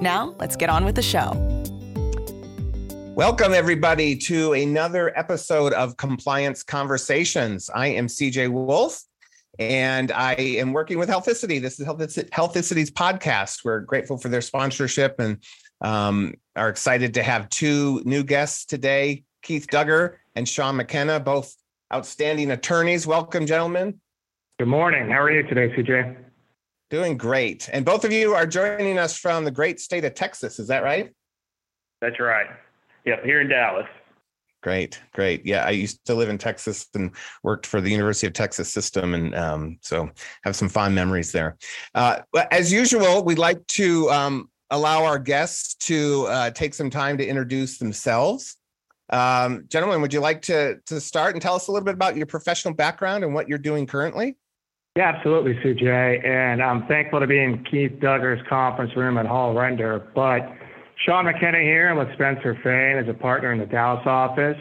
Now, let's get on with the show. Welcome, everybody, to another episode of Compliance Conversations. I am CJ Wolf, and I am working with Healthicity. This is Healthicity's podcast. We're grateful for their sponsorship and um, are excited to have two new guests today Keith Dugger and Sean McKenna, both outstanding attorneys. Welcome, gentlemen. Good morning. How are you today, CJ? Doing great. And both of you are joining us from the great state of Texas. Is that right? That's right. Yep, here in Dallas. Great, great. Yeah, I used to live in Texas and worked for the University of Texas system, and um, so have some fond memories there. Uh, as usual, we'd like to um, allow our guests to uh, take some time to introduce themselves. Um, gentlemen, would you like to to start and tell us a little bit about your professional background and what you're doing currently? Yeah, absolutely, CJ. And I'm thankful to be in Keith Dugger's conference room at Hall Render, but Sean McKenna here. I'm with Spencer Fane as a partner in the Dallas office.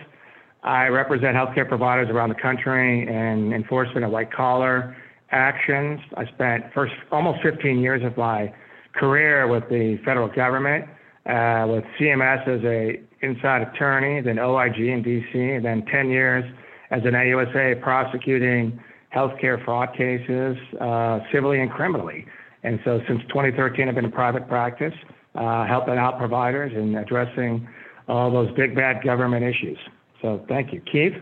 I represent healthcare providers around the country in enforcement of white collar actions. I spent first almost 15 years of my career with the federal government, uh, with CMS as a inside attorney, then OIG in DC, and then 10 years as an AUSA prosecuting healthcare fraud cases, uh, civilly and criminally. And so since 2013, I've been in private practice uh, helping out providers and addressing all those big bad government issues. So thank you, Keith.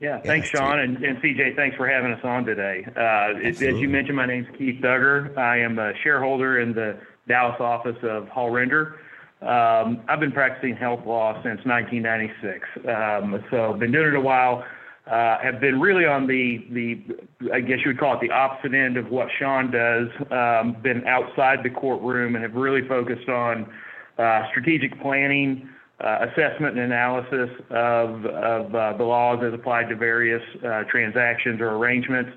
Yeah, thanks, Sean, and, and CJ. Thanks for having us on today. Uh, as you mentioned, my name is Keith Dugger. I am a shareholder in the Dallas office of Hall Render. Um, I've been practicing health law since 1996, um, so been doing it a while. Uh, have been really on the the I guess you would call it the opposite end of what Sean does. Um, been outside the courtroom and have really focused on uh, strategic planning, uh, assessment, and analysis of of uh, the laws as applied to various uh, transactions or arrangements,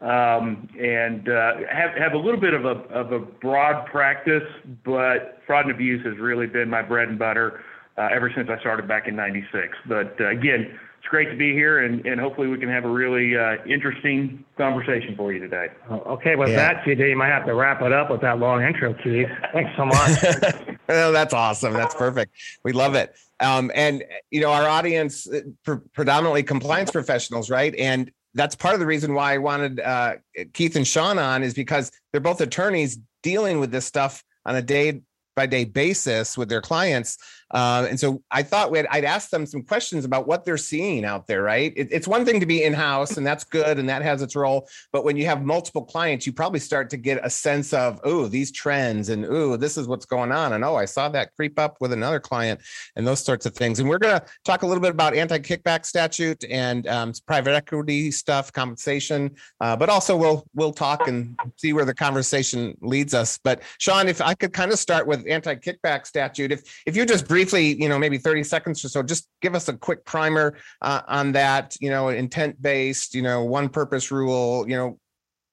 um, and uh, have have a little bit of a of a broad practice. But fraud and abuse has really been my bread and butter ever since I started back in '96. But again it's great to be here, and, and hopefully we can have a really uh, interesting conversation for you today. Oh, okay, with yeah. that, CJ, you might have to wrap it up with that long intro, Keith. Thanks so much. well, that's awesome. That's perfect. We love it. Um, and you know, our audience uh, pr- predominantly compliance professionals, right? And that's part of the reason why I wanted uh, Keith and Sean on is because they're both attorneys dealing with this stuff on a day by day basis with their clients. Uh, and so I thought we'd, I'd ask them some questions about what they're seeing out there, right? It, it's one thing to be in house, and that's good, and that has its role. But when you have multiple clients, you probably start to get a sense of, oh, these trends, and oh, this is what's going on, and oh, I saw that creep up with another client, and those sorts of things. And we're going to talk a little bit about anti-kickback statute and um, private equity stuff, compensation, uh, but also we'll we'll talk and see where the conversation leads us. But Sean, if I could kind of start with anti-kickback statute, if if you just briefly, you know, maybe 30 seconds or so, just give us a quick primer uh, on that, you know, intent based, you know, one purpose rule, you know,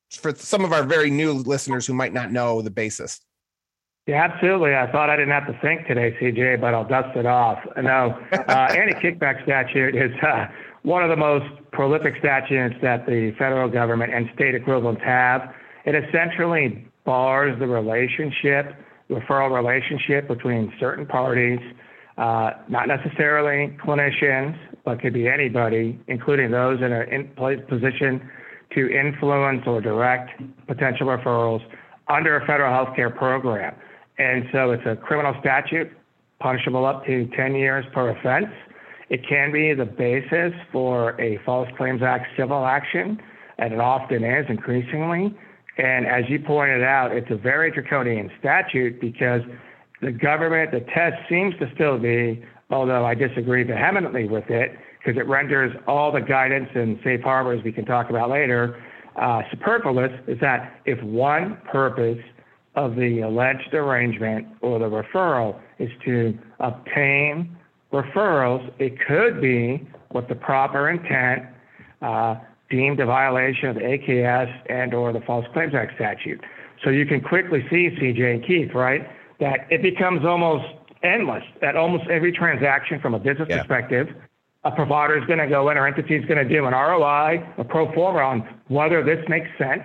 for some of our very new listeners who might not know the basis. Yeah, absolutely. I thought I didn't have to think today, CJ, but I'll dust it off. No, uh, anti-kickback statute is uh, one of the most prolific statutes that the federal government and state equivalents have. It essentially bars the relationship referral relationship between certain parties, uh, not necessarily clinicians, but could be anybody, including those in a position to influence or direct potential referrals under a federal health care program. And so it's a criminal statute, punishable up to 10 years per offense. It can be the basis for a False Claims Act civil action, and it often is increasingly. And as you pointed out, it's a very draconian statute because the government, the test seems to still be, although I disagree vehemently with it, because it renders all the guidance and safe harbors we can talk about later uh, superfluous, is that if one purpose of the alleged arrangement or the referral is to obtain referrals. It could be with the proper intent uh, deemed a violation of the AKS and or the False Claims Act statute. So you can quickly see, CJ and Keith, right, that it becomes almost endless at almost every transaction from a business yeah. perspective. A provider is going to go in or entity is going to do an ROI, a pro forma on whether this makes sense.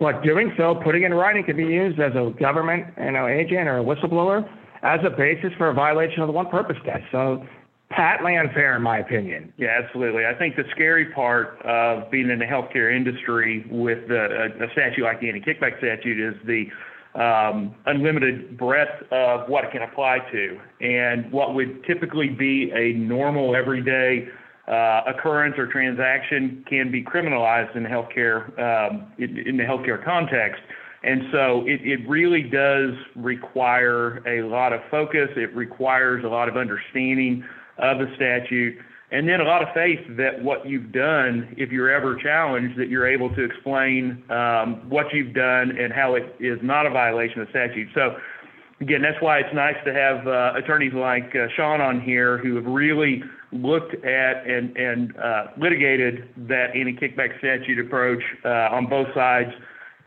But doing so, putting in writing can be used as a government you know, agent or a whistleblower as a basis for a violation of the one purpose test. So patently unfair, in my opinion. Yeah, absolutely. I think the scary part of being in the healthcare industry with the, a, a statute like the anti-kickback statute is the um, unlimited breadth of what it can apply to. And what would typically be a normal, everyday uh, occurrence or transaction can be criminalized in the healthcare um, in, in, the healthcare context. And so it, it really does require a lot of focus. It requires a lot of understanding of the statute and then a lot of faith that what you've done, if you're ever challenged, that you're able to explain um, what you've done and how it is not a violation of the statute. So, again, that's why it's nice to have uh, attorneys like uh, Sean on here who have really looked at and, and uh, litigated that anti-kickback statute approach uh, on both sides.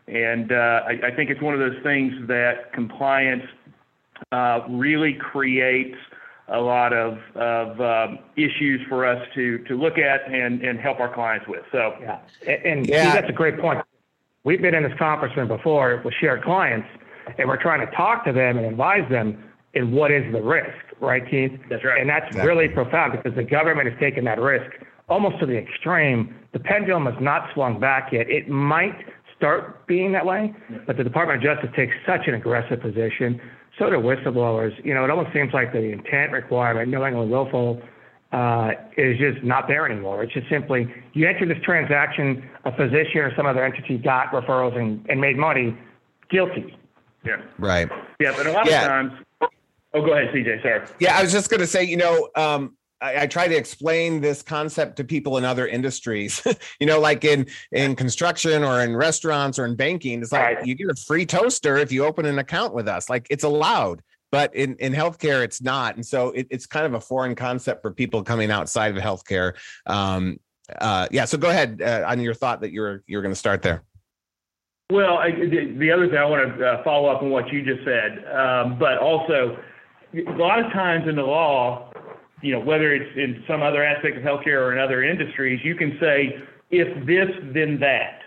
And uh, I, I, think it's one of those things that compliance uh, really creates – a lot of, of um, issues for us to, to look at and, and help our clients with. So, yeah. And, and yeah. See, that's a great point. We've been in this conference room before with shared clients, and we're trying to talk to them and advise them in what is the risk, right, Keith? That's right. And that's really profound because the government has taken that risk almost to the extreme. The pendulum has not swung back yet. It might start being that way, but the Department of Justice takes such an aggressive position so do whistleblowers. You know, it almost seems like the intent requirement, knowingly willful, uh, is just not there anymore. It's just simply you enter this transaction, a physician or some other entity got referrals and, and made money, guilty. Yeah. Right. Yeah, but a lot yeah. of times. Oh, go ahead, CJ. Sorry. Yeah, I was just going to say, you know, um, I, I, try to explain this concept to people in other industries. you know, like in in construction or in restaurants or in banking, it's like right. you get a free toaster if you open an account with us. Like it's allowed, but in in healthcare, it's not. And so it, it's kind of a foreign concept for people coming outside of healthcare. Um, uh, yeah. So go ahead uh, on your thought that you're you're going to start there. Well, I, the, the, other thing I want to uh, follow up on what you just said, um, but also a lot of times in the law, you know, whether it's in some other aspect of healthcare or in other industries, you can say, if this, then that.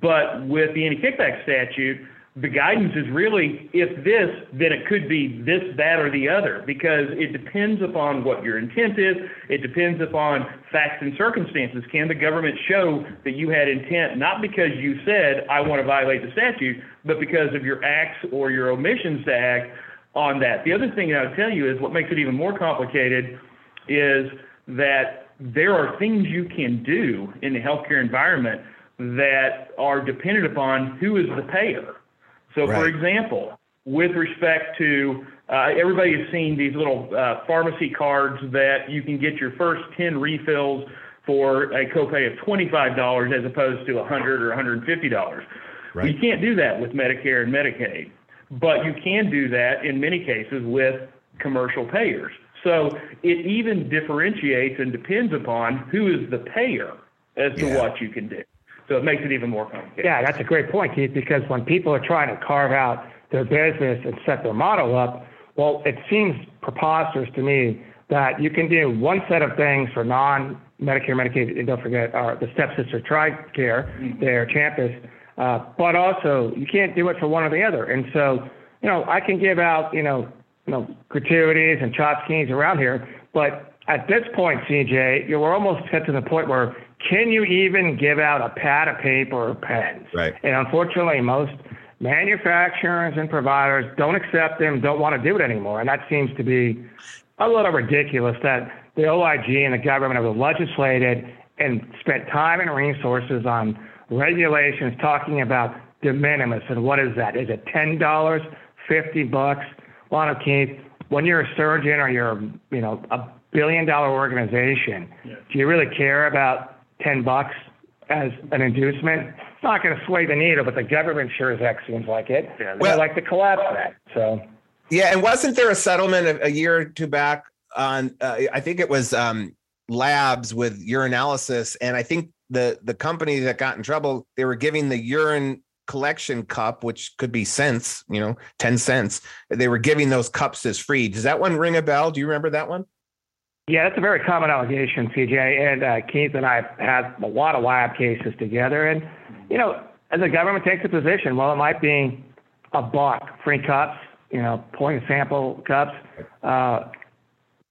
But with the anti-kickback statute, the guidance is really, if this, then it could be this, that, or the other, because it depends upon what your intent is. It depends upon facts and circumstances. Can the government show that you had intent, not because you said, I want to violate the statute, but because of your acts or your omissions to act on that. The other thing I would tell you is what makes it even more complicated is that there are things you can do in the healthcare environment that are dependent upon who is the payer. So, right. for example, with respect to uh, everybody has seen these little uh, pharmacy cards that you can get your first 10 refills for a copay of $25 as opposed to 100 or $150. Right. You can't do that with Medicare and Medicaid. But you can do that in many cases with commercial payers. So it even differentiates and depends upon who is the payer as to yeah. what you can do. So it makes it even more complicated. Yeah, that's a great point, Keith, because when people are trying to carve out their business and set their model up, well, it seems preposterous to me that you can do one set of things for non Medicare, Medicaid, and don't forget our, the stepsister TRICARE, mm-hmm. their campus uh, but also, you can't do it for one or the other. And so, you know, I can give out, you know, you know, gratuities and tchotchkes around here, but at this point, CJ, you we're almost get to the point where can you even give out a pad of paper or pens? Right. And unfortunately, most manufacturers and providers don't accept them, don't want to do it anymore. And that seems to be a little ridiculous that the OIG and the government have legislated and spent time and resources on regulations talking about de minimis. And what is that? Is it $10, 50 bucks? Well, Keith, when you're a surgeon or you're, you know, a billion dollar organization, do you really care about 10 bucks as an inducement it's not going to sway the needle, but the government sure as heck seems like it. Yeah, well, like to collapse that. So. Yeah, and wasn't there a settlement a, a year or two back on? Uh, I think it was um, labs with urinalysis, and I think the the company that got in trouble, they were giving the urine collection cup, which could be cents, you know, ten cents. They were giving those cups as free. Does that one ring a bell? Do you remember that one? Yeah, that's a very common allegation, CJ. And uh, Keith and I have had a lot of lab cases together. And, you know, as the government takes a position, well, it might be a buck, free cups, you know, point sample cups. Uh,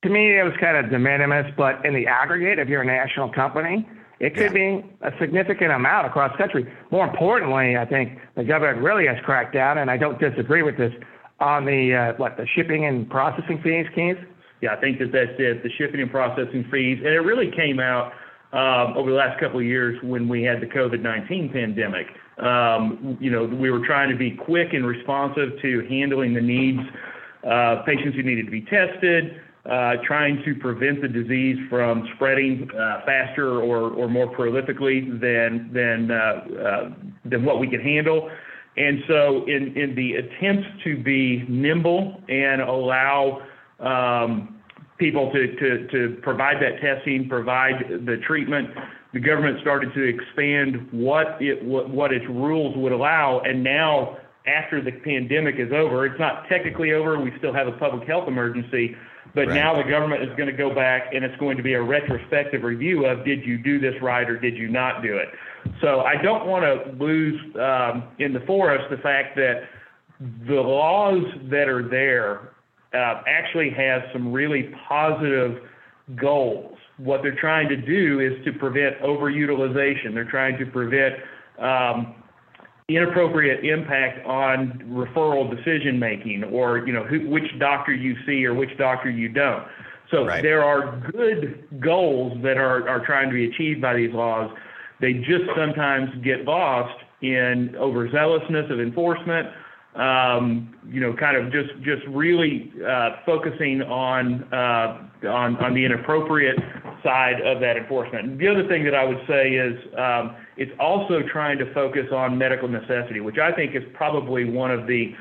to me, it was kind of de minimis, but in the aggregate, if you're a national company, it could yeah. be a significant amount across the country. More importantly, I think the government really has cracked down, and I don't disagree with this, on the uh, what the shipping and processing fees, Keith. Yeah, I think that that's it, the shipping and processing fees. And it really came out um, over the last couple of years when we had the COVID-19 pandemic. Um, you know, we were trying to be quick and responsive to handling the needs of patients who needed to be tested, uh, trying to prevent the disease from spreading uh, faster or, or more prolifically than than uh, uh than what we can handle. And so, in in the attempts to be nimble and allow um, people to, to, to provide that testing, provide the treatment. The government started to expand what it what, what its rules would allow, and now after the pandemic is over, it's not technically over. We still have a public health emergency, but right. now the government is going to go back and it's going to be a retrospective review of did you do this right or did you not do it. So I don't want to lose um, in the forest the fact that the laws that are there uh, actually have some really positive goals. What they're trying to do is to prevent overutilization. They're trying to prevent um, inappropriate impact on referral decision making, or you know who, which doctor you see or which doctor you don't. So right. there are good goals that are, are trying to be achieved by these laws. They just sometimes get lost in overzealousness of enforcement um, you know, kind of just just really uh, focusing on uh, on on the inappropriate side of that enforcement. The other thing that I would say is um, it's also trying to focus on medical necessity, which I think is probably one of the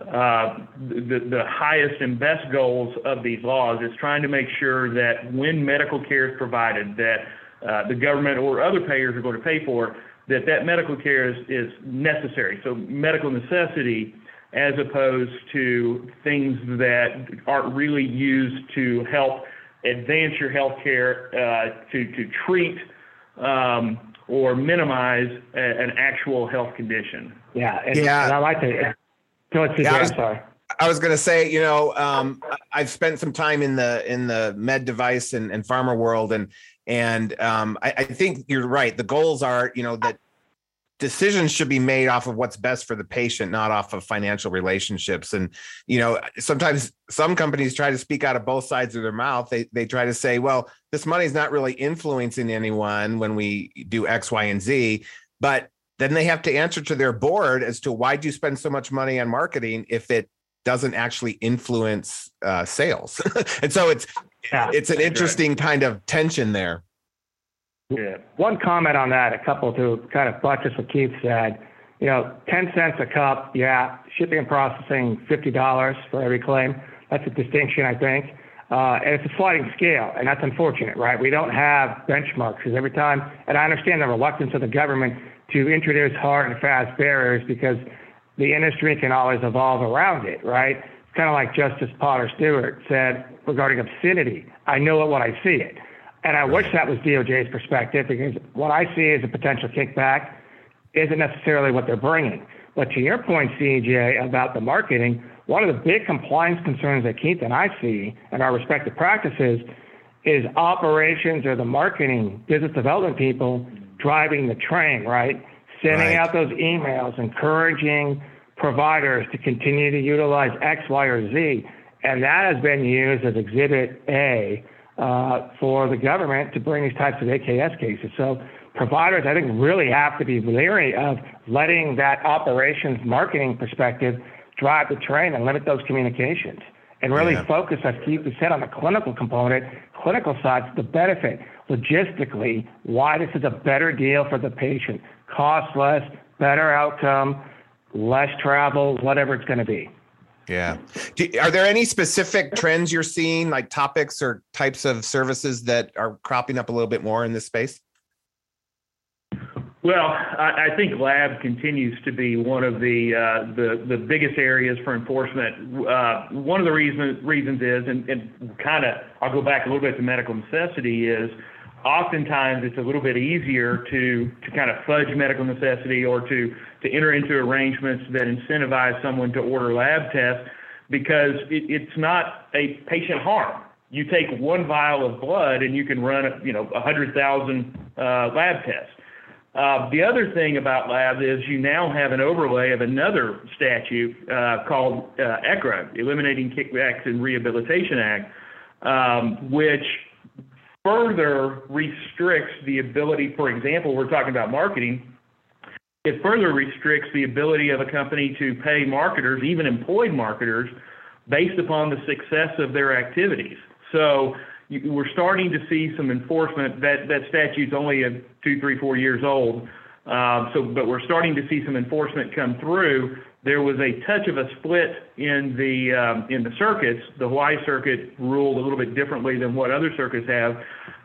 uh, the, the highest and best goals of these laws is trying to make sure that when medical care is provided, that uh, the government or other payers are going to pay for, that that medical care is, is necessary. So medical necessity as opposed to things that aren't really used to help advance your health care uh, to, to treat um, or minimize a, an actual health condition. Yeah. And, yeah. And I like to go ahead, yeah, I'm sorry. I was going to say, you know, um, I've spent some time in the in the med device and, and pharma world, and and um, I, I, think you're right. The goals are, you know, that decisions should be made off of what's best for the patient, not off of financial relationships. And you know, sometimes some companies try to speak out of both sides of their mouth. They they try to say, well, this money is not really influencing anyone when we do X, Y, and Z, but then they have to answer to their board as to why do you spend so much money on marketing if it doesn't actually influence uh, sales. and so it's yeah, it's an interesting right. kind of tension there. Yeah. One comment on that, a couple to kind of buttress what Keith said. You know, 10 cents a cup, yeah, shipping and processing, $50 for every claim. That's a distinction, I think. Uh, and it's a sliding scale, and that's unfortunate, right? We don't have benchmarks because every time, and I understand the reluctance of the government to introduce hard and fast barriers because the industry can always evolve around it, right? It's kind of like Justice Potter Stewart said regarding obscenity. I know it when I see it. And I wish that was DOJ's perspective because what I see as a potential kickback isn't necessarily what they're bringing. But to your point, CJ, about the marketing, one of the big compliance concerns that Keith and I see in our respective practices is operations or the marketing, business development people driving the train, right? Sending right. out those emails, encouraging providers to continue to utilize X, Y, or Z. And that has been used as Exhibit A uh, for the government to bring these types of AKS cases. So providers, I think, really have to be leery of letting that operations marketing perspective drive the train and limit those communications and really yeah. focus, as Keith said, on the clinical component, clinical side, the benefit logistically, why this is a better deal for the patient. Cost less, better outcome, less travel, whatever it's going to be. Yeah. Do, are there any specific trends you're seeing, like topics or types of services that are cropping up a little bit more in this space? Well, I, I think lab continues to be one of the uh, the, the biggest areas for enforcement. Uh, one of the reasons reasons is, and, and kind of, I'll go back a little bit to medical necessity is. Oftentimes, it's a little bit easier to to kind of fudge medical necessity or to to enter into arrangements that incentivize someone to order lab tests because it, it's not a patient harm. You take one vial of blood and you can run, you know, 100,000 uh, lab tests. Uh, the other thing about labs is you now have an overlay of another statute uh, called uh, EKRA, Eliminating Kickbacks and Rehabilitation Act, um, which further restricts the ability, for example, we're talking about marketing, it further restricts the ability of a company to pay marketers, even employed marketers, based upon the success of their activities. So we're starting to see some enforcement. That that statute's only a two, three, four years old. Um, so, but we're starting to see some enforcement come through. There was a touch of a split in the um, in the circuits. The Hawaii circuit ruled a little bit differently than what other circuits have.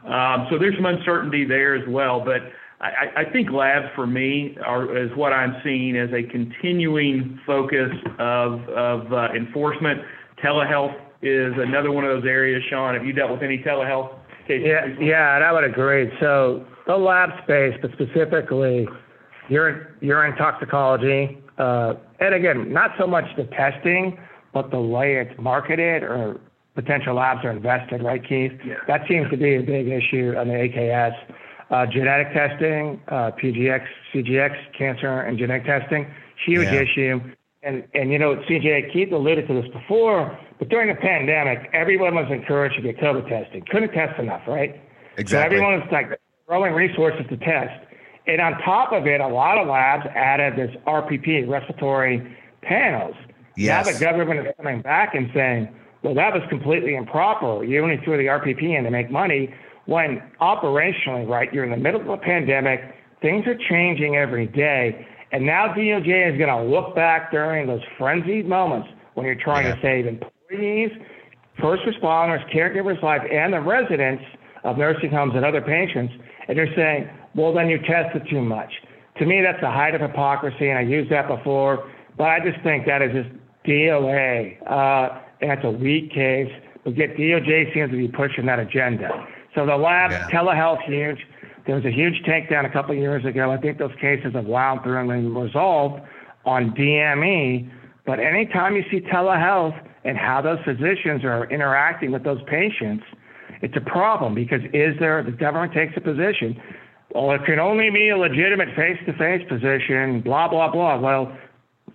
Um, so there's some uncertainty there as well. But I, I think labs for me are is what I'm seeing as a continuing focus of of uh, enforcement. Telehealth is another one of those areas. Sean, have you dealt with any telehealth cases? Yeah, yeah, and I would agree. So the lab space, but specifically urine, urine toxicology, uh, and again, not so much the testing, but the way it's marketed or potential labs are invested, right, Keith? Yeah. That seems to be a big issue on the AKS. Uh, genetic testing, uh, PGX, CGX, cancer and genetic testing, huge yeah. issue. And, and you know, CJ, Keith alluded to this before, but during the pandemic, everyone was encouraged to get COVID testing. Couldn't test enough, right? Exactly. So everyone was like throwing resources to test. And on top of it, a lot of labs added this RPP, respiratory panels. Yes. Now the government is coming back and saying, well, that was completely improper. You only threw the RPP in to make money when operationally, right, you're in the middle of a pandemic, things are changing every day. And now DOJ is going to look back during those frenzied moments when you're trying yeah. to save employees, first responders, caregivers' lives, and the residents of nursing homes and other patients, and they're saying, well, then you tested too much. To me, that's the height of hypocrisy, and I used that before, but I just think that is just DOA, uh, and that's a weak case. But yet DOJ seems to be pushing that agenda. So the lab, yeah. telehealth, huge. There was a huge takedown a couple of years ago. I think those cases have wound through and been resolved on DME. But anytime you see telehealth and how those physicians are interacting with those patients, it's a problem because is there, the government takes a position, well, it can only be a legitimate face to face position, blah, blah, blah. Well,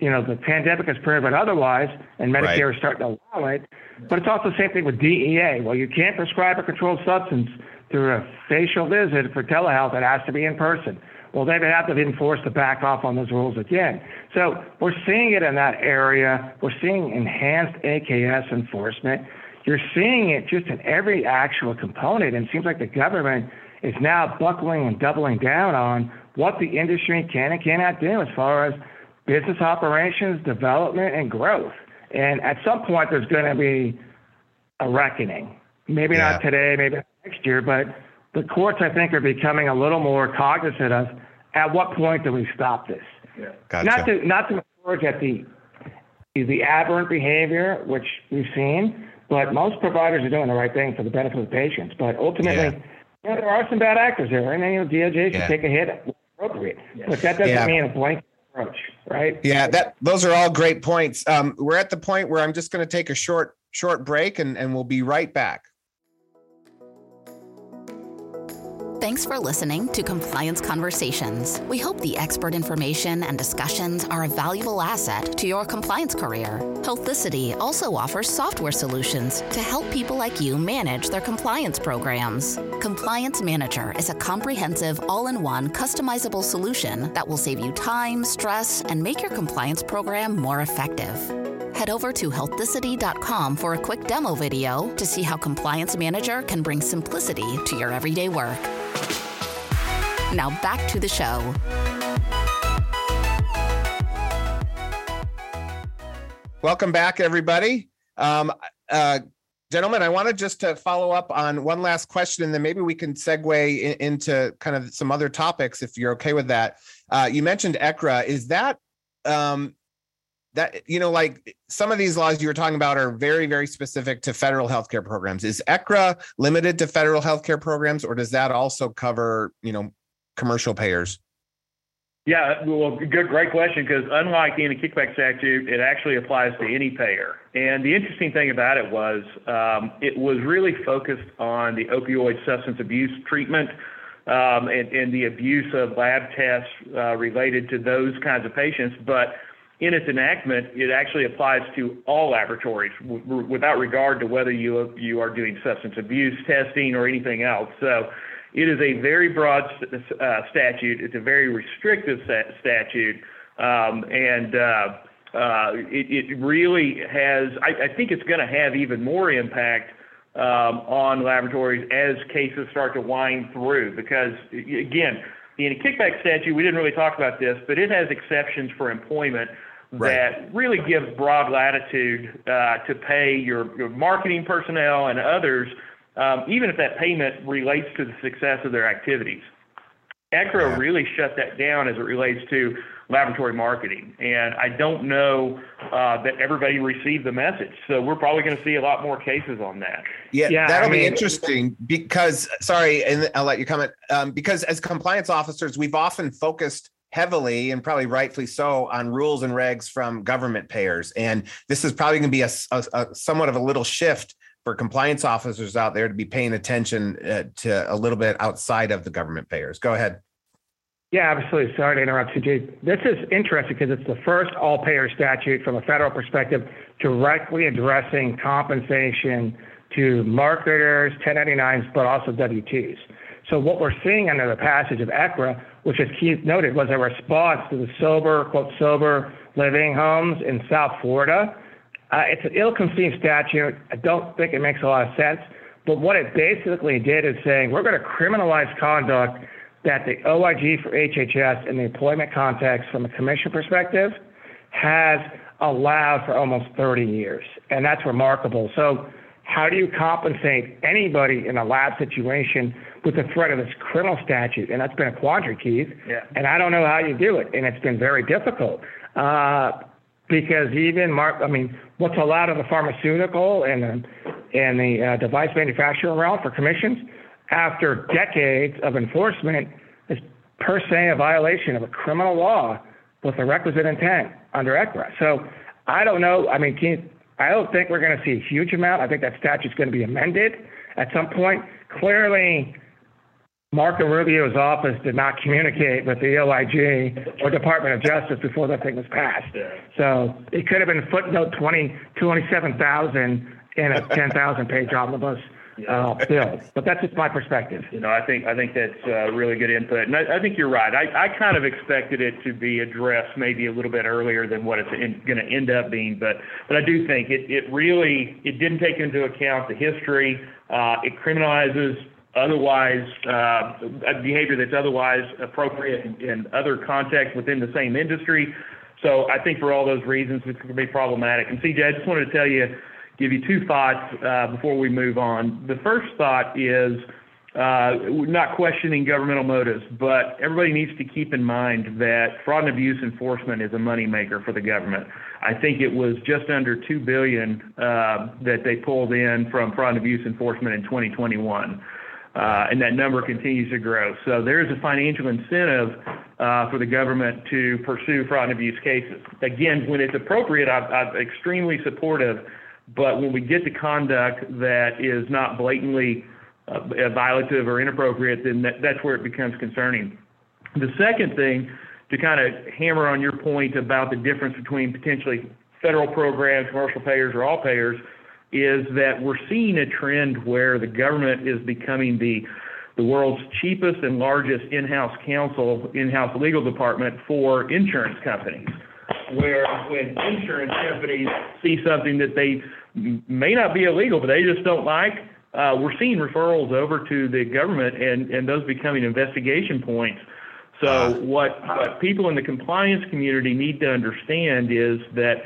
you know, the pandemic has proven otherwise, and Medicare right. is starting to allow it. But it's also the same thing with DEA. Well, you can't prescribe a controlled substance through a facial visit for telehealth. It has to be in person. Well, they have to be forced to back off on those rules again. So we're seeing it in that area. We're seeing enhanced AKS enforcement. You're seeing it just in every actual component. And it seems like the government is now buckling and doubling down on what the industry can and cannot do as far as business operations, development, and growth. And at some point, there's going to be a reckoning. Maybe yeah. not today, maybe next year, but the courts, I think, are becoming a little more cognizant of at what point do we stop this? Yeah. Gotcha. Not to not to encourage at the the aberrant behavior, which we've seen, but most providers are doing the right thing for the benefit of the patients. But ultimately, yeah. You know, there are some bad actors there, and then you know, DOJ should yeah. take a hit appropriate. But that doesn't mean a blanket approach, right? Yeah, that those are all great points. Um, we're at the point where I'm just going to take a short short break, and and we'll be right back. Thanks for listening to Compliance Conversations. We hope the expert information and discussions are a valuable asset to your compliance career. Healthicity also offers software solutions to help people like you manage their compliance programs. Compliance Manager is a comprehensive, all in one, customizable solution that will save you time, stress, and make your compliance program more effective. Head over to healthicity.com for a quick demo video to see how Compliance Manager can bring simplicity to your everyday work. Now back to the show. Welcome back, everybody. Um, uh, gentlemen, I wanted just to follow up on one last question, and then maybe we can segue in, into kind of some other topics if you're okay with that. Uh, you mentioned EKRA. Is that um, that you know, like some of these laws you were talking about are very, very specific to federal healthcare programs. Is EKRA limited to federal healthcare programs, or does that also cover you know commercial payers? Yeah, well, good, great question. Because unlike any kickback statute, it actually applies to any payer. And the interesting thing about it was, um, it was really focused on the opioid substance abuse treatment um, and, and, the abuse of lab tests uh, related to those kinds of patients. But in its enactment, it actually applies to all laboratories w- without regard to whether you you are doing substance abuse testing or anything else. So it is a very broad uh, statute. It's a very restrictive statute, um, and uh, uh, it, it, really has. I, I think it's going to have even more impact um, on laboratories as cases start to wind through. Because again, in a kickback statute, we didn't really talk about this, but it has exceptions for employment. Right. That really gives broad latitude uh, to pay your, your marketing personnel and others um, even if that payment relates to the success of their activities. EKRA yeah. really shut that down as it relates to laboratory marketing. And I don't know uh, that everybody received the message. So we're probably going to see a lot more cases on that. Yeah, yeah that'll I mean, be interesting because, sorry, and I'll let you comment. Um, because as compliance officers, we've often focused heavily and probably rightfully so on rules and regs from government payers. And this is probably going to be a, a, a somewhat of a little shift for compliance officers out there to be paying attention uh, to a little bit outside of the government payers. Go ahead. Yeah, absolutely. Sorry to interrupt you, Jay. This is interesting because it's the first all payer statute from a federal perspective directly addressing compensation to marketers, 1099s, but also W-2s. So what we're seeing under the passage of EKRA, which as Keith noted, was a response to the sober, quote, sober living homes in South Florida uh, it's an ill-conceived statute. I don't think it makes a lot of sense. But what it basically did is saying we're going to criminalize conduct that the OIG for HHS in the employment context from a commission perspective has allowed for almost 30 years. And that's remarkable. So how do you compensate anybody in a lab situation with the threat of this criminal statute? And that's been a quandary, Keith. Yeah. And I don't know how you do it. And it's been very difficult. Uh, because even Mark, I mean, what's allowed in the pharmaceutical and the, and the uh, device manufacturing realm for commissions after decades of enforcement is per se a violation of a criminal law with a requisite intent under EKRA. So I don't know. I mean, Keith, I don't think we're going to see a huge amount. I think that statute's going to be amended at some point. Clearly, Marco Rubio's office did not communicate with the OIG or Department of Justice before that thing was passed. So it could have been footnote 20, 27,000 in a 10,000 page omnibus uh, bill. But that's just my perspective. You know, I think I think that's uh, really good input, and I, I think you're right. I, I kind of expected it to be addressed maybe a little bit earlier than what it's going to end up being, but but I do think it it really it didn't take into account the history. Uh, it criminalizes otherwise uh, behavior that's otherwise appropriate in, other contexts within the same industry. So I think for all those reasons, it's going to be problematic. And CJ, I just wanted to tell you, give you two thoughts uh, before we move on. The first thought is uh, not questioning governmental motives, but everybody needs to keep in mind that fraud and abuse enforcement is a moneymaker for the government. I think it was just under two billion uh, that they pulled in from fraud and abuse enforcement in 2021 uh, and that number continues to grow. So there is a financial incentive uh, for the government to pursue fraud and abuse cases. Again, when it's appropriate, I'm, I'm extremely supportive, but when we get to conduct that is not blatantly uh, violative or inappropriate, then that, that's where it becomes concerning. The second thing, to kind of hammer on your point about the difference between potentially federal programs, commercial payers, or all payers, is that we're seeing a trend where the government is becoming the the world's cheapest and largest in-house counsel, in-house legal department for insurance companies. where when insurance companies see something that they may not be illegal, but they just don't like, uh, we're seeing referrals over to the government and, and those becoming investigation points. So uh, what, what people in the compliance community need to understand is that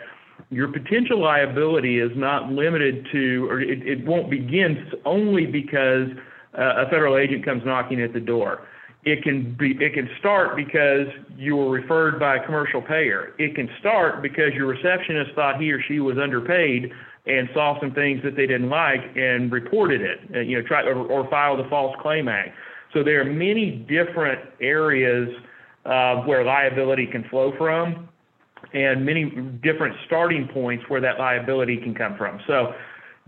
your potential liability is not limited to, or it, it won't begin only because uh, a federal agent comes knocking at the door. It can be, it can start because you were referred by a commercial payer. It can start because your receptionist thought he or she was underpaid and saw some things that they didn't like and reported it, uh, you know, try or, or filed a false claim act. So there are many different areas uh, where liability can flow from, and many different starting points where that liability can come from. So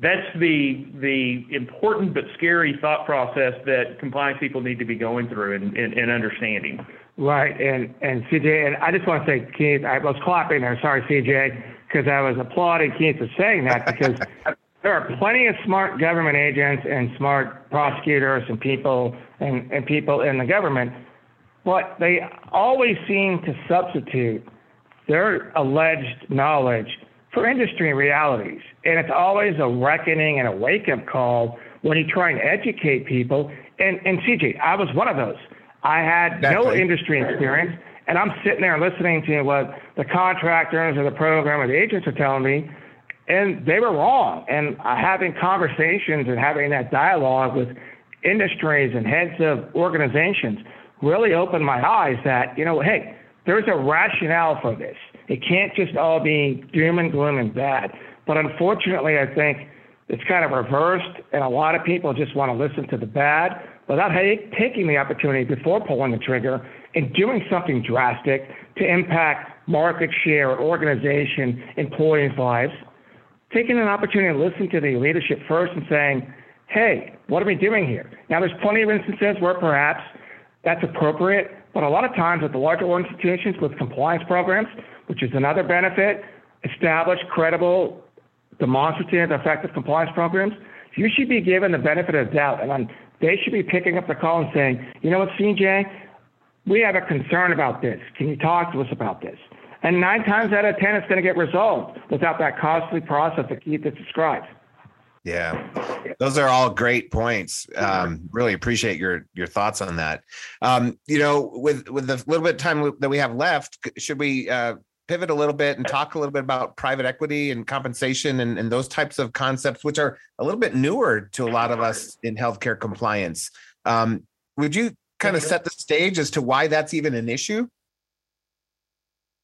that's the the important but scary thought process that compliance people need to be going through and, and, and understanding. Right, and and CJ, and I just want to say, Keith, I was clapping there. Sorry, CJ, because I was applauding Keith for saying that because there are plenty of smart government agents and smart prosecutors and people and, and people in the government, but they always seem to substitute their alleged knowledge for industry realities. And it's always a reckoning and a wake up call when you try and educate people. And, and CJ, I was one of those. I had exactly. no industry experience, and I'm sitting there listening to what the contractors or the program or the agents are telling me, and they were wrong. And uh, having conversations and having that dialogue with industries and heads of organizations really opened my eyes that, you know, hey, there's a rationale for this. It can't just all be doom and gloom and bad. But unfortunately, I think it's kind of reversed, and a lot of people just want to listen to the bad without taking the opportunity before pulling the trigger and doing something drastic to impact market share, organization, employees' lives. Taking an opportunity to listen to the leadership first and saying, hey, what are we doing here? Now, there's plenty of instances where perhaps that's appropriate, but a lot of times at the larger institutions with compliance programs, which is another benefit, established, credible, demonstrative, effective compliance programs, you should be given the benefit of the doubt. And they should be picking up the call and saying, you know what, CJ, we have a concern about this. Can you talk to us about this? And nine times out of 10, it's going to get resolved without that costly process that Keith described. Yeah, those are all great points. Um, really appreciate your your thoughts on that. Um, you know, with with the little bit of time that we have left, should we uh, pivot a little bit and talk a little bit about private equity and compensation and, and those types of concepts, which are a little bit newer to a lot of us in healthcare compliance? Um, would you kind of set the stage as to why that's even an issue?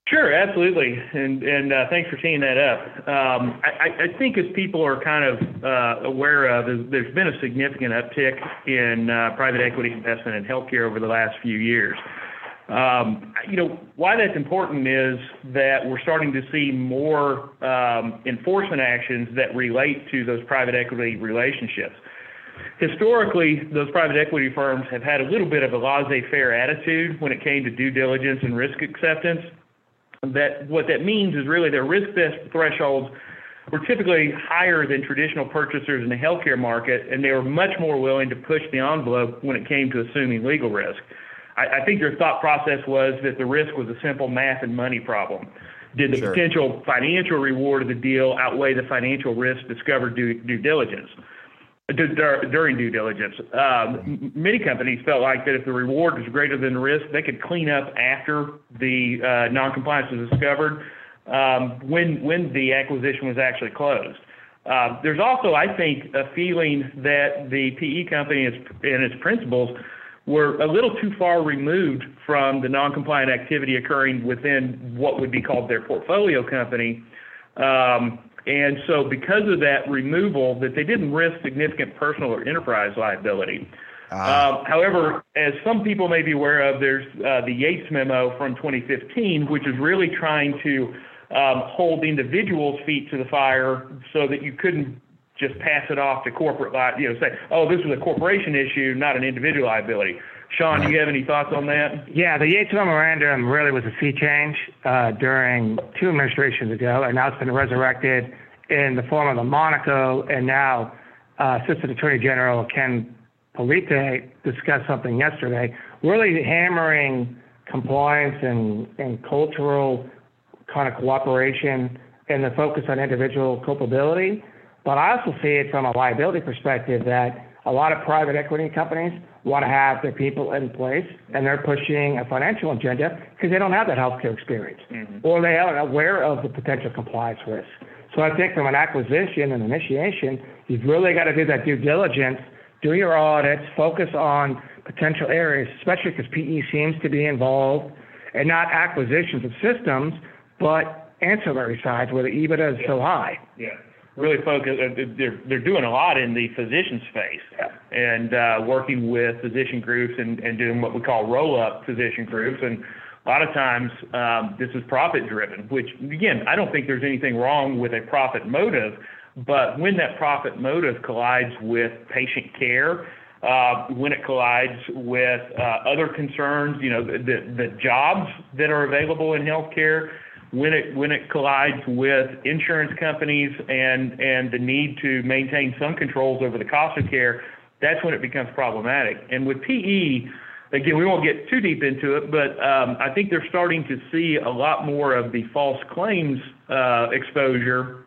Sure, absolutely, and and uh, thanks for teeing that up. Um, I, I, think as people are kind of uh, aware of, there's been a significant uptick in uh, private equity investment in healthcare over the last few years. Um, you know why that's important is that we're starting to see more um, enforcement actions that relate to those private equity relationships. Historically, those private equity firms have had a little bit of a laissez-faire attitude when it came to due diligence and risk acceptance that what that means is really their risk thresholds were typically higher than traditional purchasers in the healthcare market, and they were much more willing to push the envelope when it came to assuming legal risk. I, I think their thought process was that the risk was a simple math and money problem. Did the sure. potential financial reward of the deal outweigh the financial risk discovered due, due diligence? During due diligence. Um, many companies felt like that if the reward was greater than the risk, they could clean up after the uh, noncompliance was discovered um, when when the acquisition was actually closed. Uh, there's also, I think, a feeling that the PE company and its, principals were a little too far removed from the noncompliant activity occurring within what would be called their portfolio company. Um, and so because of that removal, that they didn't risk significant personal or enterprise liability. Uh, however, as some people may be aware of, there's uh, the Yates memo from 2015, which is really trying to um, hold individuals' feet to the fire so that you couldn't just pass it off to corporate, li- you know, say, oh, this was a corporation issue, not an individual liability. Sean, do you have any thoughts on that? Yeah, the Yates memorandum really was a sea change uh, during two administrations ago, and now it's been resurrected in the form of the Monaco, and now uh, Assistant Attorney General Ken Polite discussed something yesterday, really hammering compliance and, and cultural kind of cooperation and the focus on individual culpability. But I also see it from a liability perspective that a lot of private equity companies want to have their people in place and they're pushing a financial agenda because they don't have that healthcare experience mm-hmm. or they aren't aware of the potential compliance risk. So I think from an acquisition and initiation, you've really got to do that due diligence, do your audits, focus on potential areas, especially because PE seems to be involved and not acquisitions of systems, but ancillary sides where the EBITDA is yeah. so high. Yeah. Really focus. Uh, they're they're doing a lot in the physician space, and uh, working with physician groups and, and doing what we call roll up physician groups. And a lot of times um, this is profit driven, which again I don't think there's anything wrong with a profit motive, but when that profit motive collides with patient care uh, when it collides with uh, other concerns, you know, the, the jobs that are available in healthcare, when it when it collides with insurance companies and the need to maintain some controls over the cost of care, that's when it becomes problematic. And with PE, again, we won't get too deep into it, but um, I think they're starting to see a lot more of the false claims uh, exposure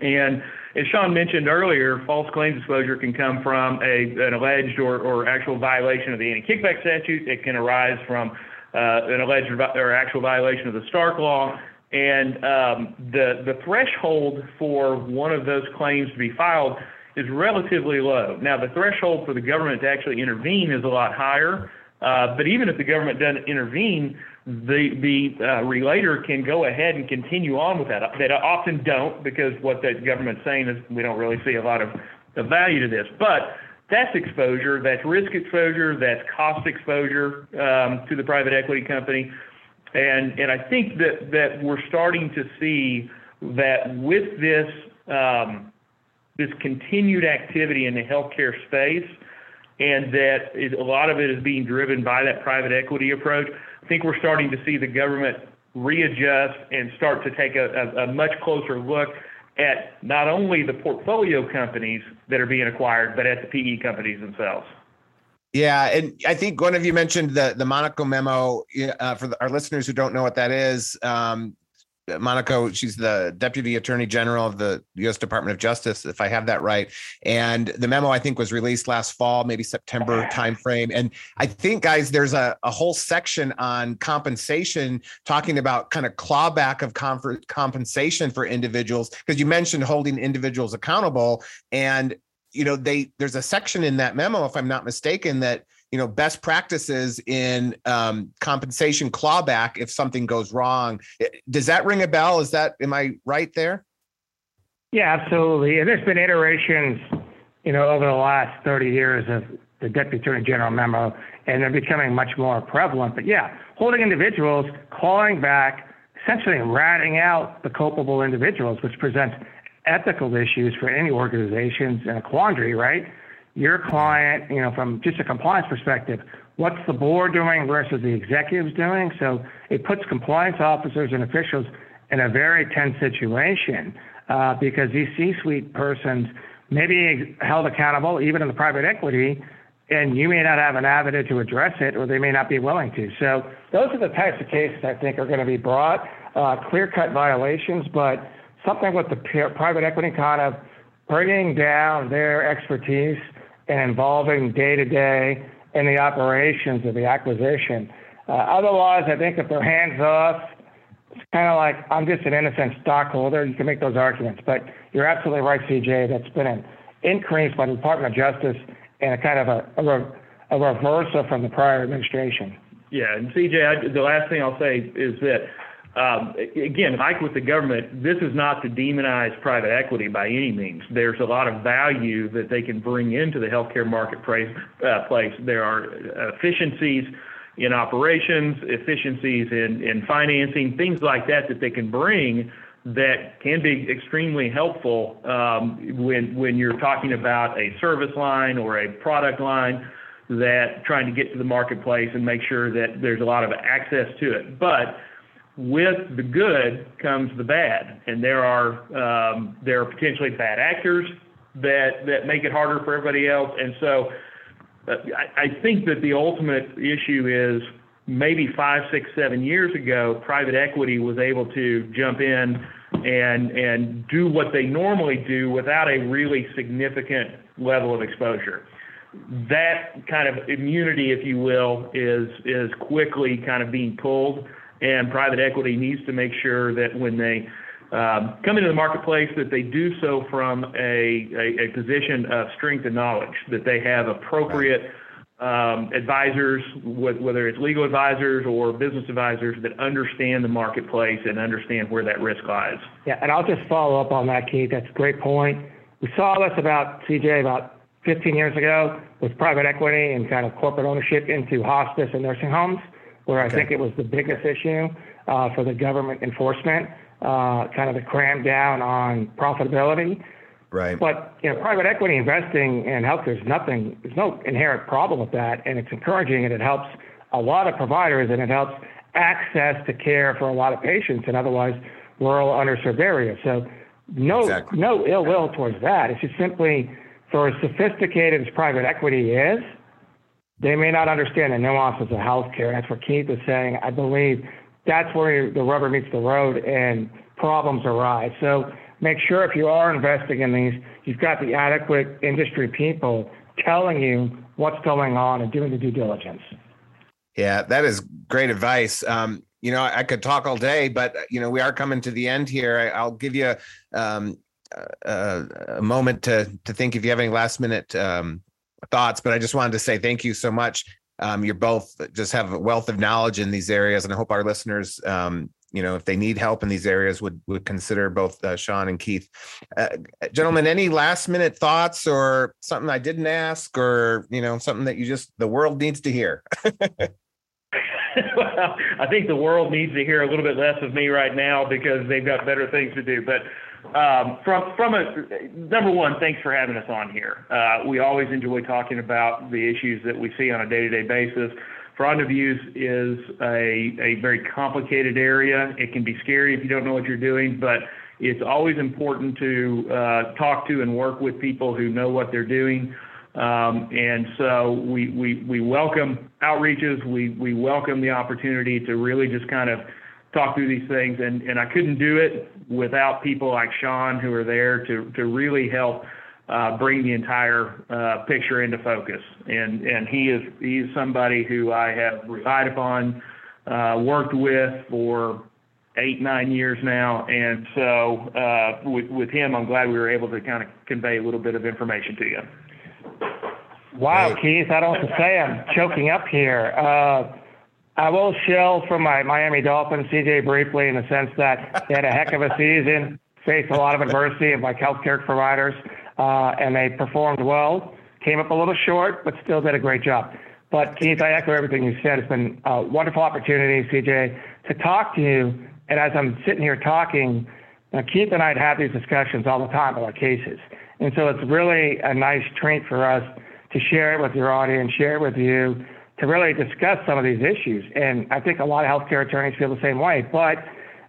and as Sean mentioned earlier, false claims disclosure can come from a, an alleged or, or actual violation of the anti-kickback statute. It can arise from an alleged or actual violation of the Stark Law. And um, the, the threshold for one of those claims to be filed is relatively low. Now, the threshold for the government to actually intervene is a lot higher. Uh, but even if the government doesn't intervene, the the uh, relator can go ahead and continue on with that. They often don't because what the government's saying is we don't really see a lot of, the value to this. But that's exposure, that's risk exposure, that's cost exposure um, to the private equity company, and and I think that that we're starting to see that with this um, this continued activity in the healthcare space, and that it, a lot of it is being driven by that private equity approach I think we're starting to see the government readjust and start to take a, a, a much closer look at not only the portfolio companies that are being acquired, but at the PE companies themselves. Yeah, and I think one of you mentioned the the Monaco memo. Uh, for our listeners who don't know what that is, um, Monaco, she's the Deputy Attorney General of the U.S. Department of Justice, if I have that right. And the memo I think was released last fall, maybe September timeframe. And I think, guys, there's a, a whole section on compensation talking about kind of clawback of compensation for individuals because you mentioned holding individuals accountable, and you know they there's a section in that memo, if I'm not mistaken, that you know best practices in um, compensation clawback if something goes wrong. Does that ring a bell? Is that am i right there? Yeah absolutely. And there's been iterations you know over the last 30 years of the deputy attorney general memo and they're becoming much more prevalent. But yeah holding individuals clawing back essentially ratting out the culpable individuals which presents ethical issues for any organizations in a quandary right your client, you know, from just a compliance perspective, what's the board doing versus the executives doing? So it puts compliance officers and officials in a very tense situation uh, because these C-suite persons may be held accountable, even in the private equity, and you may not have an avenue to address it, or they may not be willing to. So those are the types of cases I think are going to be brought, uh, clear-cut violations, but something with the private equity kind of bringing down their expertise and involving day to day in the operations of the acquisition. Uh, otherwise, I think if they're hands off, it's kind of like I'm just an innocent stockholder. You can make those arguments, but you're absolutely right, CJ. That's been an increase by the Department of Justice and a kind of a, a, a reversal from the prior administration. Yeah, and CJ, I, the last thing I'll say is that um, again, like with the government, this is not to demonize private equity by any means. There's a lot of value that they can bring into the healthcare marketplace. Uh, place. There are efficiencies in operations, efficiencies in, in financing, things like that that they can bring that can be extremely helpful um, when when you're talking about a service line or a product line that trying to get to the marketplace and make sure that there's a lot of access to it. But with the good comes the bad, and there are um, there are potentially bad actors that that make it harder for everybody else. And so, uh, I, I think that the ultimate issue is maybe five, six, seven years ago, private equity was able to jump in and and do what they normally do without a really significant level of exposure. That kind of immunity, if you will, is is quickly kind of being pulled, and private equity needs to make sure that when they um, come into the marketplace, that they do so from a, a, a position of strength and knowledge, that they have appropriate. Um, advisors, whether it's legal advisors or business advisors that understand the marketplace and understand where that risk lies. Yeah, and I'll just follow up on that, Keith. That's a great point. We saw this about CJ about 15 years ago with private equity and kind of corporate ownership into hospice and nursing homes, where I think it was the biggest issue uh, for the government enforcement, uh, kind of the cram down on profitability. Right. But you know, private equity investing in healthcare is nothing. There's no inherent problem with that, and it's encouraging, and it helps a lot of providers, and it helps access to care for a lot of patients in otherwise rural, underserved areas. So, no, exactly. no ill will towards that. It's just simply for as sophisticated as private equity is, they may not understand the nuances of healthcare. That's what Keith is saying. I believe that's where the rubber meets the road and problems arise. So make sure if you are investing in these, you've got the adequate industry people telling you what's going on and doing the due diligence. Yeah, that is great advice. Um, you know, I could talk all day, but you know, we are coming to the end here. I, will give you um, a, a, moment to to think if you have any last minute um, thoughts. But I just wanted to say thank you so much. Um, you're both just have a wealth of knowledge in these areas, and I hope our listeners um, you know if they need help in these areas would would consider both uh, Sean and Keith. Uh, gentlemen, any last minute thoughts or something I didn't ask or you know something that you just the world needs to hear? well, I think the world needs to hear a little bit less of me right now because they've got better things to do. But um, from number one, thanks for having us on here. Uh, we always enjoy talking about the issues that we see on a day to day basis. Fraud abuse is a, a very complicated area. It can be scary if you don't know what you're doing, but it's always important to uh, talk to and work with people who know what they're doing. Um, and so we, we, we welcome outreaches. We, we welcome the opportunity to really just kind of talk through these things. And I couldn't do it without people like Sean who are there to, to really help uh, bring the entire uh, picture into focus. And and he is he's somebody who I have relied upon, uh, worked with for eight nine years now, and so uh, with with him, I'm glad we were able to kind of convey a little bit of information to you. Wow, Keith, I don't have to say I'm choking up here. Uh, I will shill for my Miami Dolphins, CJ briefly, in the sense that they had a heck of a season, faced a lot of adversity of like healthcare providers uh, and they performed well. Came up a little short, but still did a great job. But Keith, I echo everything you said. It's been a wonderful opportunity, CJ, to talk to you. And as I'm sitting here talking, now Keith and I'd have these discussions all the time about cases. And so it's really a nice treat for us to share it with your audience, share it with you, to really discuss some of these issues. And I think a lot of healthcare attorneys feel the same way. But,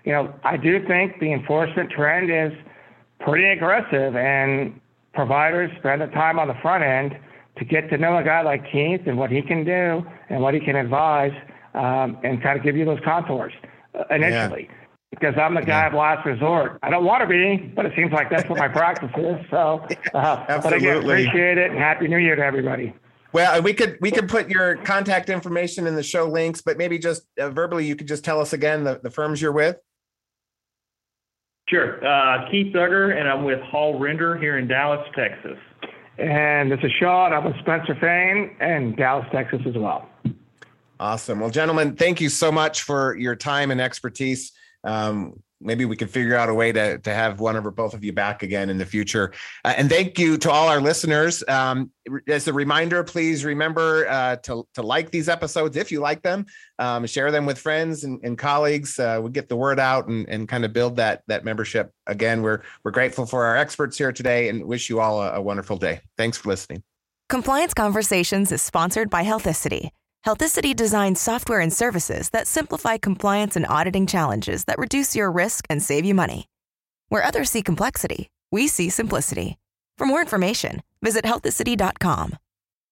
you know, I do think the enforcement trend is pretty aggressive. And providers spend the time on the front end to get to know a guy like Keith and what he can do and what he can advise um, and kind of give you those contours uh, initially. Yeah. Because I'm the guy yeah. of last resort. I don't want to be, but it seems like that's what my practice is. So, uh, but again, appreciate it and happy New Year to everybody. Well, we could we could put your contact information in the show links, but maybe just uh, verbally, you could just tell us again the, the firms you're with. Sure. Uh, Keith Dugger, and I'm with Hall Render here in Dallas, Texas. And this is Sean. I'm with Spencer Fane and Dallas, Texas as well. Awesome. Well, gentlemen, thank you so much for your time and expertise. Um, maybe we can figure out a way to, to have one or both of you back again in the future. Uh, and thank you to all our listeners. Um, as a reminder, please remember uh, to, to like these episodes if you like them, um, share them with friends and, and colleagues. Uh, we get the word out and, and kind of build that, that membership. Again, we're, we're grateful for our experts here today and wish you all a, a wonderful day. Thanks for listening. Compliance Conversations is sponsored by Healthicity Healthicity designs software and services that simplify compliance and auditing challenges that reduce your risk and save you money. Where others see complexity, we see simplicity. For more information, visit healthicity.com.